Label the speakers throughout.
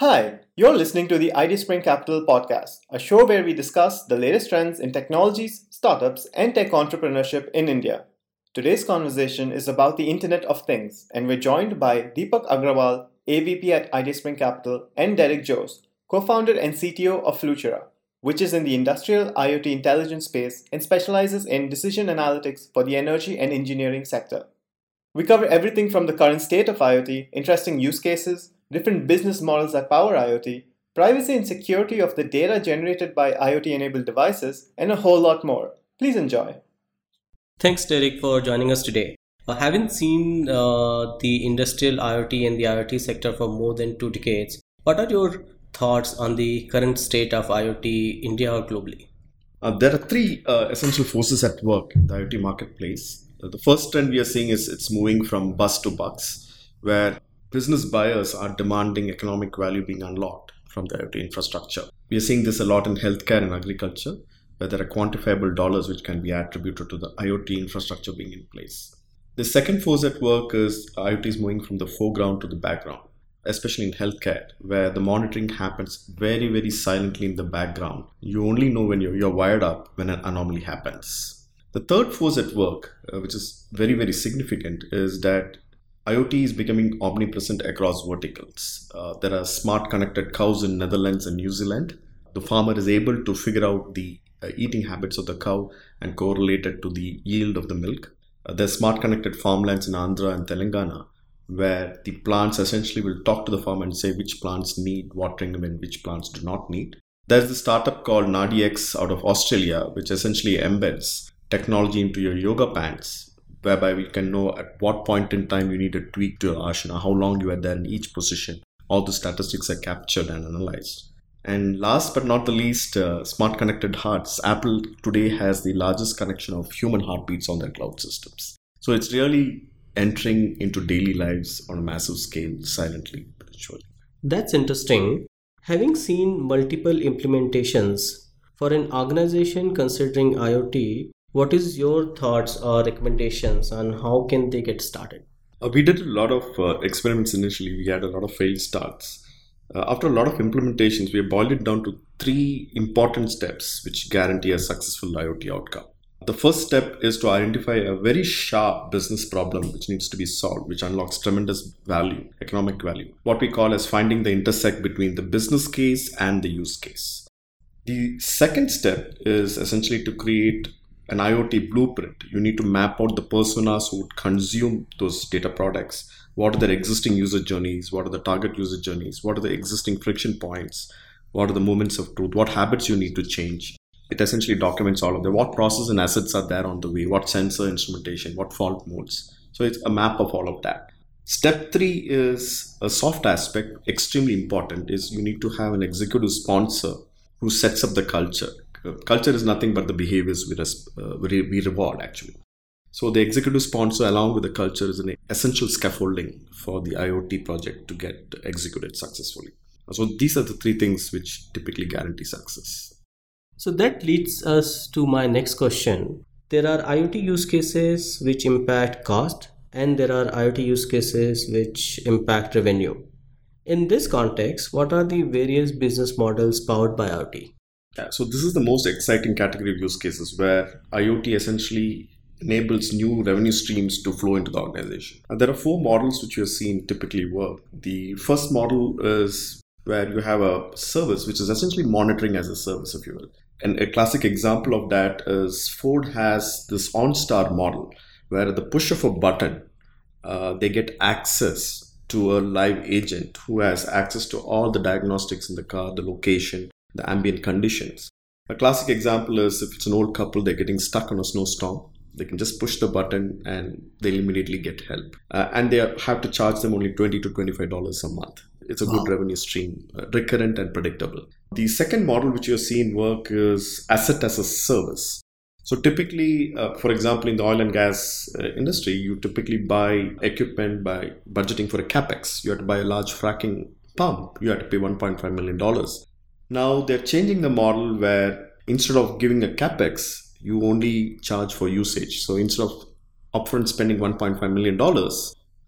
Speaker 1: Hi, you're listening to the Ideaspring Capital podcast, a show where we discuss the latest trends in technologies, startups, and tech entrepreneurship in India. Today's conversation is about the Internet of Things, and we're joined by Deepak Agrawal, AVP at Ideaspring Capital, and Derick Jose, co founder and CTO of Flutura, which is in the industrial IoT intelligence space and specializes in decision analytics for the energy and engineering sector. We cover everything from the current state of IoT, interesting use cases, different business models that power IoT, privacy and security of the data generated by IoT enabled devices, and a whole lot more. Please enjoy.
Speaker 2: Thanks, Derick, for joining us today. I haven't seen uh, the industrial IoT and the IoT sector for more than two decades. What are your thoughts on the current state of IoT India or globally?
Speaker 3: Uh, there are three uh, essential forces at work in the IoT marketplace. Uh, the first trend we are seeing is it's moving from bus to bucks, where business buyers are demanding economic value being unlocked from the IoT infrastructure. We are seeing this a lot in healthcare and agriculture, where there are quantifiable dollars which can be attributed to the IoT infrastructure being in place. The second force at work is IoT is moving from the foreground to the background, especially in healthcare, where the monitoring happens very, very silently in the background. You only know when you're, you're wired up when an anomaly happens. The third force at work, uh, which is very, very significant, is that IoT is becoming omnipresent across verticals. Uh, there are smart connected cows in Netherlands and New Zealand. The farmer is able to figure out the uh, eating habits of the cow and correlate it to the yield of the milk. Uh, there's smart connected farmlands in Andhra and Telangana where the plants essentially will talk to the farmer and say which plants need watering and which plants do not need. There's the startup called NadiX out of Australia, which essentially embeds technology into your yoga pants whereby we can know at what point in time you need a tweak to your asana, how long you are there in each position. All the statistics are captured and analyzed. And last but not the least, uh, smart connected hearts. Apple today has the largest connection of human heartbeats on their cloud systems. So it's really entering into daily lives on a massive scale, silently, virtually.
Speaker 2: That's interesting. Having seen multiple implementations for an organization considering IoT, what is your thoughts or recommendations on how can they get started?
Speaker 3: Uh, we did a lot of uh, experiments initially. We had a lot of failed starts. Uh, after a lot of implementations, we boiled it down to three important steps which guarantee a successful IoT outcome. The first step is to identify a very sharp business problem which needs to be solved, which unlocks tremendous value, economic value. What we call as finding the intersect between the business case and the use case. The second step is essentially to create an IoT blueprint, you need to map out the personas who would consume those data products. What are their existing user journeys? What are the target user journeys? What are the existing friction points? What are the moments of truth? What habits you need to change? It essentially documents all of them. What process and assets are there on the way? What sensor instrumentation? What fault modes? So it's a map of all of that. Step three is a soft aspect, extremely important, is you need to have an executive sponsor who sets up the culture culture is nothing but the behaviors we, uh, we, reward actually. So the executive sponsor along with the culture is an essential scaffolding for the iot project to get executed successfully. So these are the three things which typically guarantee success.
Speaker 2: So that leads us to my next question. There are iot use cases which impact cost and there are iot use cases which impact revenue. In this context what are the various business models powered by iot
Speaker 3: so this is the most exciting category of use cases where IoT essentially enables new revenue streams to flow into the organization. And there are four models which you have seen typically work. The first model is where you have a service which is essentially monitoring as a service, if you will. And a classic example of that is Ford has this OnStar model where at the push of a button, uh, they get access to a live agent who has access to all the diagnostics in the car, the location, the ambient conditions. A classic example is if it's an old couple, they're getting stuck on a snowstorm. They can just push the button and they'll immediately get help. Uh, and they have to charge them only 20 to $25 a month. It's a wow. good revenue stream, uh, recurrent and predictable. The second model which you're seeing work is asset as a service. So typically, uh, for example, in the oil and gas uh, industry, you typically buy equipment by budgeting for a capex. You have to buy a large fracking pump. You have to pay 1.5 million dollars. Now they're changing the model where instead of giving a capex, you only charge for usage. So instead of upfront spending $1.5 million,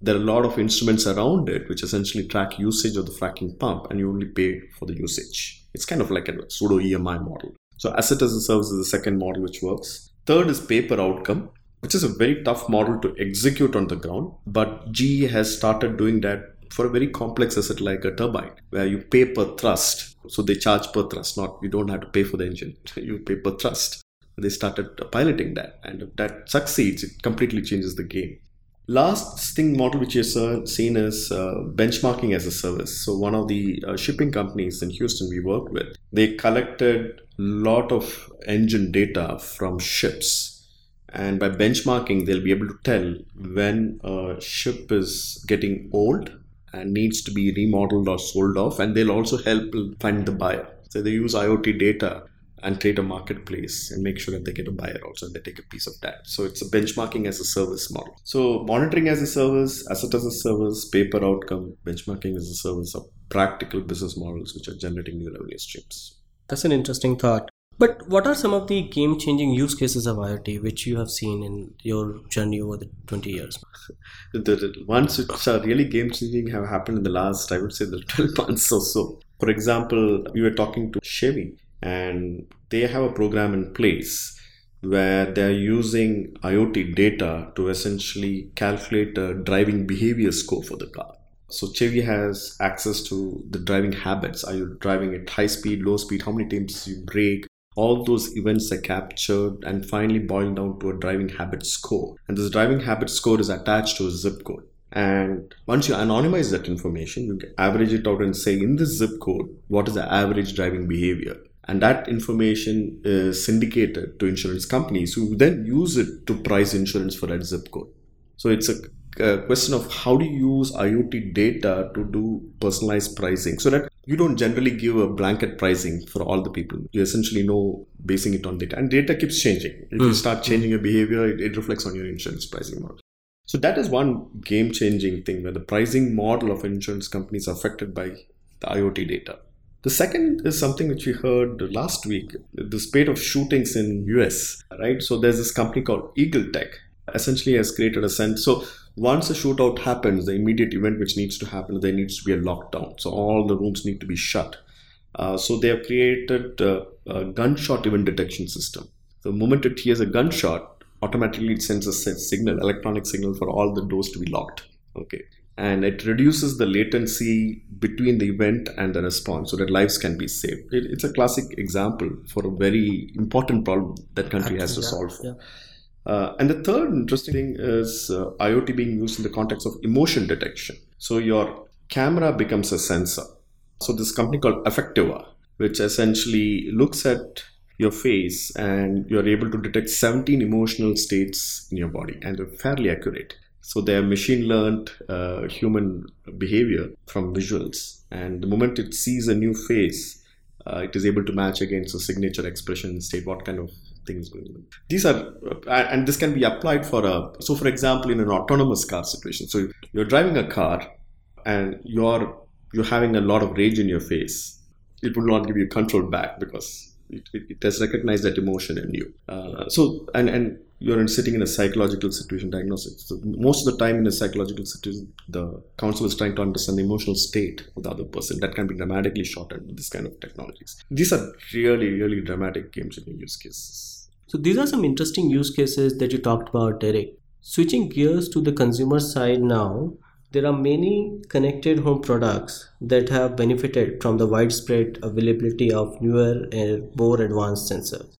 Speaker 3: there are a lot of instruments around it which essentially track usage of the fracking pump and you only pay for the usage. It's kind of like a pseudo EMI model. So asset as a service is the second model which works. Third is pay per outcome, which is a very tough model to execute on the ground. But GE has started doing that for a very complex asset like a turbine, where you pay per thrust. So they charge per thrust, not you don't have to pay for the engine. you pay per thrust. They started piloting that, and if that succeeds, it completely changes the game. Last thing model which you've seen is uh, benchmarking as a service. So one of the uh, shipping companies in Houston we worked with, they collected a lot of engine data from ships. And by benchmarking, they'll be able to tell when a ship is getting old and needs to be remodeled or sold off. And they'll also help find the buyer. So they use IoT data and create a marketplace and make sure that they get a buyer also and they take a piece of that. So it's a benchmarking as a service model. So monitoring as a service, asset as a service, pay per outcome, benchmarking as a service are practical business models which are generating new revenue streams.
Speaker 2: That's an interesting thought. But what are some of the game changing use cases of IoT which you have seen in your journey over the 20 years?
Speaker 3: the, the ones which are really game changing have happened in the last, I would say, the 12 months or so. For example, we were talking to Chevy and they have a program in place where they're using IoT data to essentially calculate a driving behavior score for the car. So Chevy has access to the driving habits. Are you driving at high speed, low speed? How many times you brake? All those events are captured and finally boiled down to a driving habit score. And this driving habit score is attached to a zip code. And once you anonymize that information, you average it out and say, in this zip code, what is the average driving behavior? and that information is syndicated to insurance companies who then use it to price insurance for that zip code so it's a, question of how do you use iot data to do personalized pricing so that you don't generally give a blanket pricing for all the people you essentially know basing it on data and data keeps changing if mm. you start changing your behavior it, it reflects on your insurance pricing model so that is one game changing thing where the pricing model of insurance companies are affected by the iot data the second is something which we heard last week, the spate of shootings in US, right? So there's this company called Eagle Tech, essentially has created a sense. So once a shootout happens, the immediate event which needs to happen, there needs to be a lockdown. So all the rooms need to be shut. Uh, so they have created a, a gunshot event detection system. The moment it hears a gunshot, automatically it sends a signal, electronic signal for all the doors to be locked. Okay and it reduces the latency between the event and the response so that lives can be saved. It, it's a classic example for a very important problem that country has to yeah, solve. Yeah. Uh, and the third interesting thing is uh, IoT being used in the context of emotion detection. So your camera becomes a sensor. So this company called Affectiva, which essentially looks at your face and you're able to detect 17 emotional states in your body and they're fairly accurate. So they have machine learned uh, human behavior from visuals. And the moment it sees a new face, uh, it is able to match against a signature expression state what kind of things going on. These are, uh, and this can be applied for a, so for example, in an autonomous car situation. So you're driving a car and you're, you're having a lot of rage in your face. It will not give you control back because it, it, it has recognized that emotion in you. Uh, so, and, and you're in, sitting in a psychological situation diagnosis. So most of the time in a psychological situation, the counselor is trying to understand the emotional state of the other person. That can be dramatically shortened with this kind of technologies. These are really, really dramatic game changing use cases.
Speaker 2: So these are some interesting use cases that you talked about, Derick. Switching gears to the consumer side now, there are many connected home products that have benefited from the widespread availability of newer and more advanced sensors.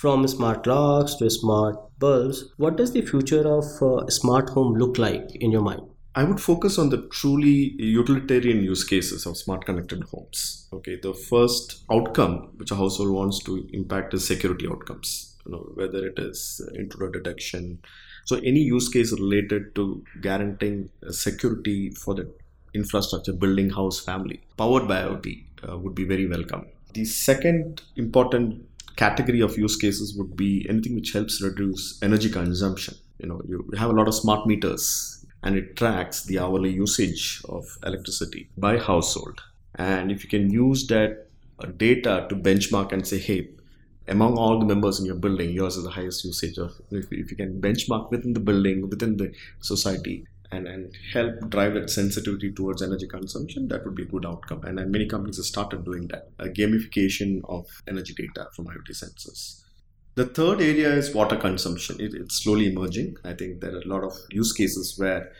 Speaker 2: From smart locks to smart bulbs, what does the future of uh, smart home look like in your mind?
Speaker 3: I would focus on the truly utilitarian use cases of smart connected homes. Okay, the first outcome which a household wants to impact is security outcomes. You know, whether it is intruder detection, so any use case related to guaranteeing security for the infrastructure, building, house, family, powered by IoT uh, would be very welcome. The second important category of use cases would be anything which helps reduce energy consumption. You know, you have a lot of smart meters and it tracks the hourly usage of electricity by household. And if you can use that uh, data to benchmark and say, hey, among all the members in your building, yours is the highest usage of. If, if you can benchmark within the building, within the society, and, and help drive that sensitivity towards energy consumption, that would be a good outcome. And, and many companies have started doing that a gamification of energy data from IoT sensors. The third area is water consumption. It, it's slowly emerging. I think there are a lot of use cases where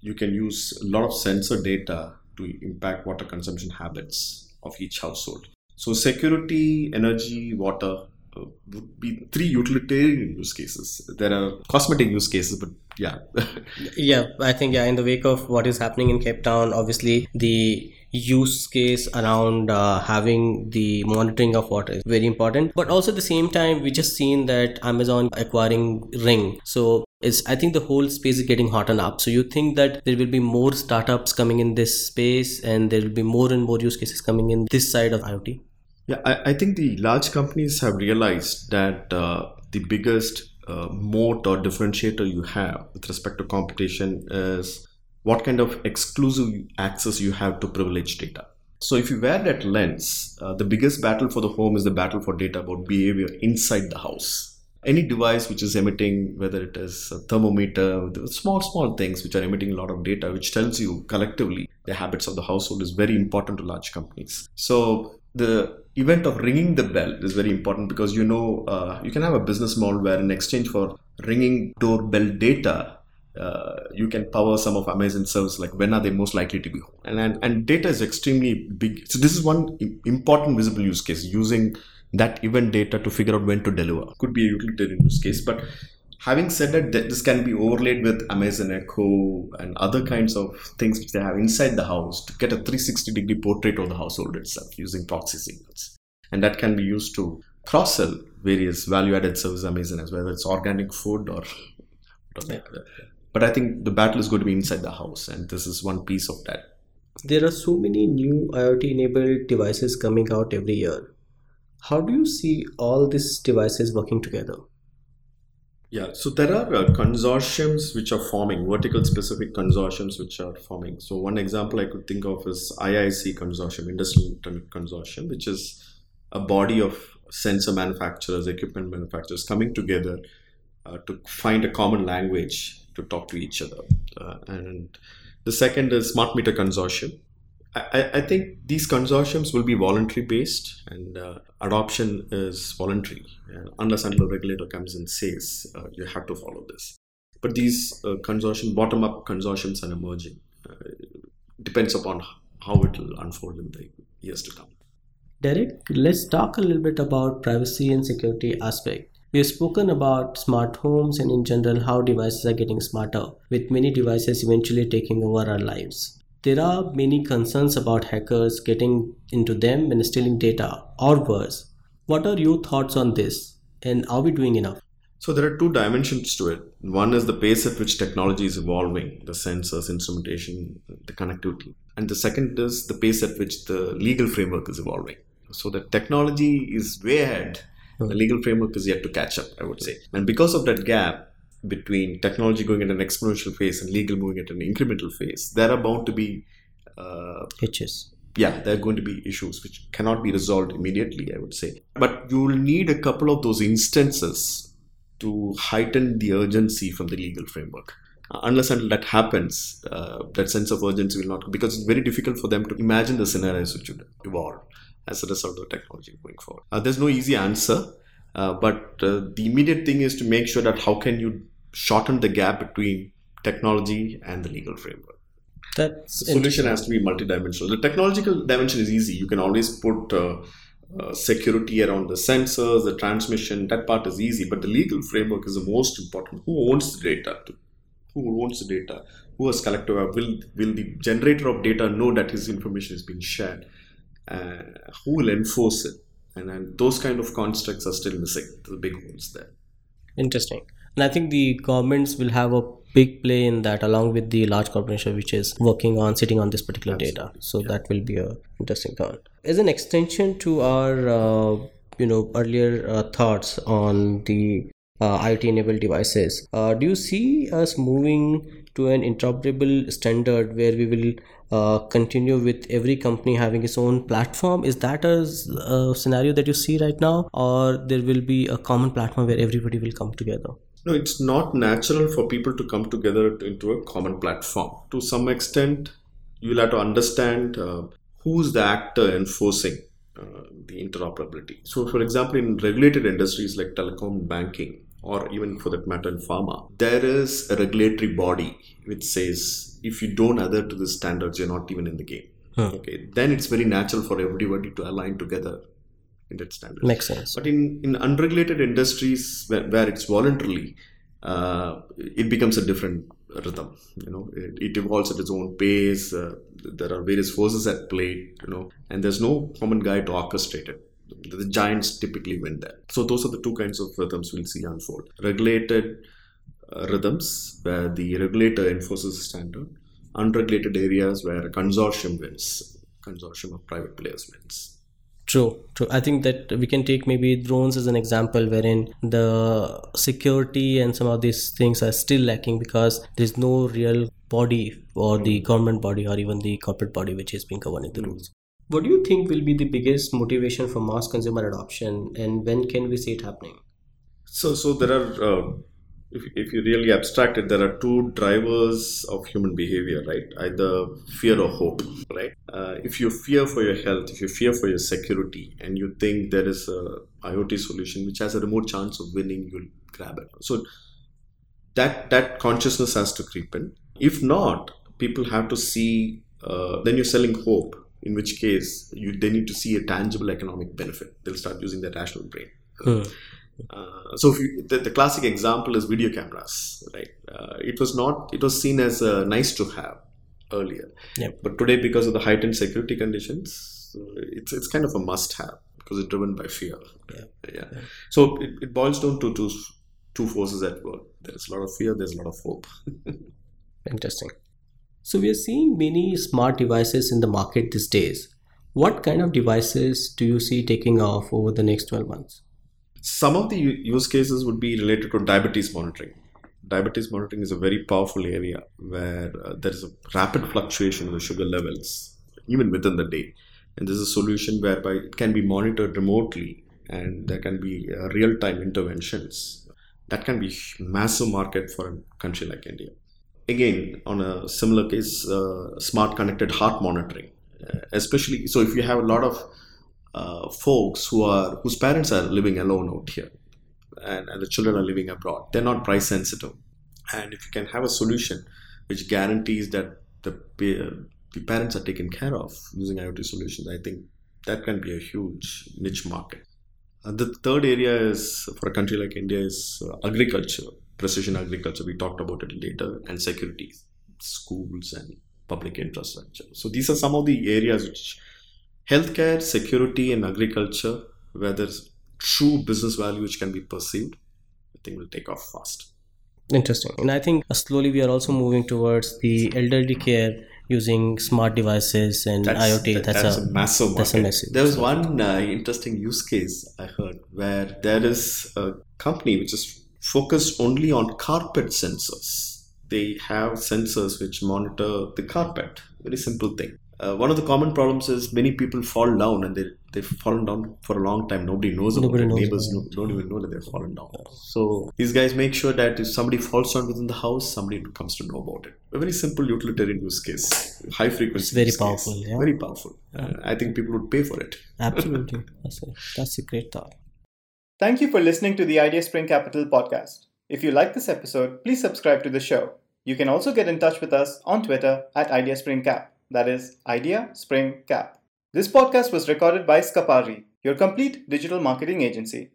Speaker 3: you can use a lot of sensor data to impact water consumption habits of each household. So, security, energy, water would be three utilitarian use cases. There are cosmetic use cases, but yeah.
Speaker 2: yeah, I think, yeah, in the wake of what is happening in Cape Town, obviously the use case around uh, having the monitoring of water is very important but also at the same time we just seen that amazon acquiring ring so it's i think the whole space is getting hotter up so you think that there will be more startups coming in this space and there will be more and more use cases coming in this side of iot
Speaker 3: yeah i, I think the large companies have realized that uh, the biggest uh, moat or differentiator you have with respect to competition is what kind of exclusive access you have to privileged data. So, if you wear that lens, uh, the biggest battle for the home is the battle for data about behavior inside the house. Any device which is emitting, whether it is a thermometer, small, small things which are emitting a lot of data, which tells you collectively the habits of the household is very important to large companies. So, the event of ringing the bell is very important because you know uh, you can have a business model where in exchange for ringing doorbell data uh, you can power some of Amazon service like when are they most likely to be home? And, and and data is extremely big. So this is one important visible use case using that event data to figure out when to deliver. Could be a utilitarian use case but having said that this can be overlaid with Amazon Echo and other kinds of things which they have inside the house to get a 360 degree portrait of the household itself using proxy signals and that can be used to cross sell various value added service Amazon as whether it's organic food or, yeah. But I think the battle is going to be inside the house, and this is one piece of that.
Speaker 2: There are so many new IoT enabled devices coming out every year. How do you see all these devices working together?
Speaker 3: Yeah, so there are uh, consortiums which are forming, vertical specific consortiums which are forming. So, one example I could think of is IIC Consortium, Industrial Internet Consortium, which is a body of sensor manufacturers, equipment manufacturers coming together uh, to find a common language to talk to each other. Uh, and the second is Smart Meter Consortium. I, I, think these consortiums will be voluntary based and uh, adoption is voluntary unless until regulator comes and says uh, you have to follow this. But these uh, consortium, bottom up consortiums are emerging. Uh, depends upon how it will unfold in the years to come.
Speaker 2: Derick, let's talk a little bit about privacy and security aspect. We have spoken about smart homes and in general how devices are getting smarter, with many devices eventually taking over our lives. There are many concerns about hackers getting into them and stealing data, or worse. What are your thoughts on this, and are we doing enough?
Speaker 3: So there are two dimensions to it. One is the pace at which technology is evolving, the sensors, instrumentation, the connectivity. And the second is the pace at which the legal framework is evolving. So the technology is way ahead the hmm. legal framework is yet to catch up, I would say. And because of that gap between technology going at an exponential phase and legal moving at an incremental phase, there are bound to be
Speaker 2: uh, hitches.
Speaker 3: Yeah, there are going to be issues which cannot be resolved immediately, I would say. But you will need a couple of those instances to heighten the urgency from the legal framework. Uh, unless until that happens, uh, that sense of urgency will not, because it's very difficult for them to imagine the scenarios which would evolve as a result of the technology going forward. Uh, there's no easy answer, uh, but uh, the immediate thing is to make sure that how can you shorten the gap between technology and the legal framework.
Speaker 2: That
Speaker 3: solution has to be multidimensional. The technological dimension is easy. You can always put uh, uh, security around the sensors, the transmission. That part is easy, but the legal framework is the most important. Who owns the data? Who owns the data? Who has collected? Will will the generator of data know that his information is being shared? uh, who will enforce it and, and those kind of constructs are still missing the big holes there
Speaker 2: interesting and i think the governments will have a big play in that along with the large corporation which is working on sitting on this particular Absolutely. data so yeah. that will be a interesting thought as an extension to our uh, you know earlier uh, thoughts on the uh, IoT enabled devices. Uh, do you see us moving to an interoperable standard where we will uh, continue with every company having its own platform is that a, a, scenario that you see right now or there will be a common platform where everybody will come together
Speaker 3: No, it's not natural for people to come together into a common platform. To some extent, you'll have to understand uh, who's the actor enforcing uh, the interoperability. So, for example, in regulated industries like telecom, banking, or even for that matter in pharma, there is a regulatory body which says if you don't adhere to the standards, you're not even in the game.
Speaker 2: Huh.
Speaker 3: Okay, then it's very natural for everybody to align together in that standard.
Speaker 2: Makes sense.
Speaker 3: But in, in unregulated industries where, where it's voluntarily, uh, it becomes a different rhythm. You know, it, it evolves at its own pace. Uh, there are various forces at play. You know, and there's no common guy to orchestrate it. The giants typically win there. So those are the two kinds of rhythms we'll see unfold. Regulated uh, rhythms where the regulator enforces a standard. Unregulated areas where a consortium wins. Consortium of private players wins.
Speaker 2: True, true. I think that we can take maybe drones as an example wherein the security and some of these things are still lacking because there's no real body or the government body or even the corporate body which is being governing the rules. What do you think will be the biggest motivation for mass consumer adoption and when can we see it happening?
Speaker 3: So, so there are, uh, if, if you really abstract it, there are two drivers of human behavior, right? Either fear or hope, right? Uh, if you fear for your health, if you fear for your security, and you think there is a IoT solution which has a remote chance of winning, you'll grab it. So that that consciousness has to creep in. If not, people have to see. Uh, then you're selling hope. In which case, you they need to see a tangible economic benefit. They'll start using their rational brain.
Speaker 2: Hmm.
Speaker 3: Uh, so you, the, the, classic example is video cameras, right? Uh, it was not, it was seen as a nice to have earlier.
Speaker 2: Yep.
Speaker 3: But today, because of the heightened security conditions, it's, it's kind of a must have because it's driven by fear.
Speaker 2: Yeah.
Speaker 3: yeah. So it, it boils down to two, two forces at work. There's a lot of fear, there's a lot of hope.
Speaker 2: Interesting. So we are seeing many smart devices in the market these days. What kind of devices do you see taking off over the next 12 months?
Speaker 3: Some of the use cases would be related to diabetes monitoring. Diabetes monitoring is a very powerful area where uh, there is a rapid fluctuation in the sugar levels, even within the day. And this is a solution whereby it can be monitored remotely and there can be uh, real time interventions. That can be massive market for a country like India. Again, on a similar case, uh, smart connected heart monitoring, uh, especially so if you have a lot of uh, folks who are whose parents are living alone out here and, and the children are living abroad. They're not price sensitive. And if you can have a solution which guarantees that the, the parents are taken care of using iot solutions i think that can be a huge niche market. And the third area is for a country like india is uh, agriculture precision agriculture. We talked about it later and security schools and public infrastructure. So these are some of the areas which healthcare, security, and agriculture, where there's true business value which can be perceived, I think will take off fast.
Speaker 2: Interesting. And I think slowly we are also moving towards the elderly care using smart devices and
Speaker 3: that's,
Speaker 2: IoT.
Speaker 3: That,
Speaker 2: that's,
Speaker 3: that's,
Speaker 2: a,
Speaker 3: a, massive market.
Speaker 2: That's a massive.
Speaker 3: There was one uh, interesting use case I heard where there is a company which is focused only on carpet sensors. They have sensors which monitor the carpet. Very simple thing uh, one of the common problems is many people fall down and they they've fallen down for a long time. Nobody knows about it.
Speaker 2: knows
Speaker 3: Neighbors
Speaker 2: about
Speaker 3: know, don't even know that they've fallen down. So these guys make sure that if somebody falls down within the house, somebody comes to know about it. A very simple utilitarian use case, high frequency.
Speaker 2: It's very
Speaker 3: use
Speaker 2: powerful.
Speaker 3: Case.
Speaker 2: Yeah.
Speaker 3: Very powerful. Uh, I think people would pay for it.
Speaker 2: Absolutely. that's a, that's a great thought.
Speaker 1: Thank you for listening to the Ideaspring Capital podcast. If you like this episode, please subscribe to the show. You can also get in touch with us on Twitter at Idea Spring Cap that is Idea Spring Cap. This podcast was recorded by Scapari, your complete digital marketing agency.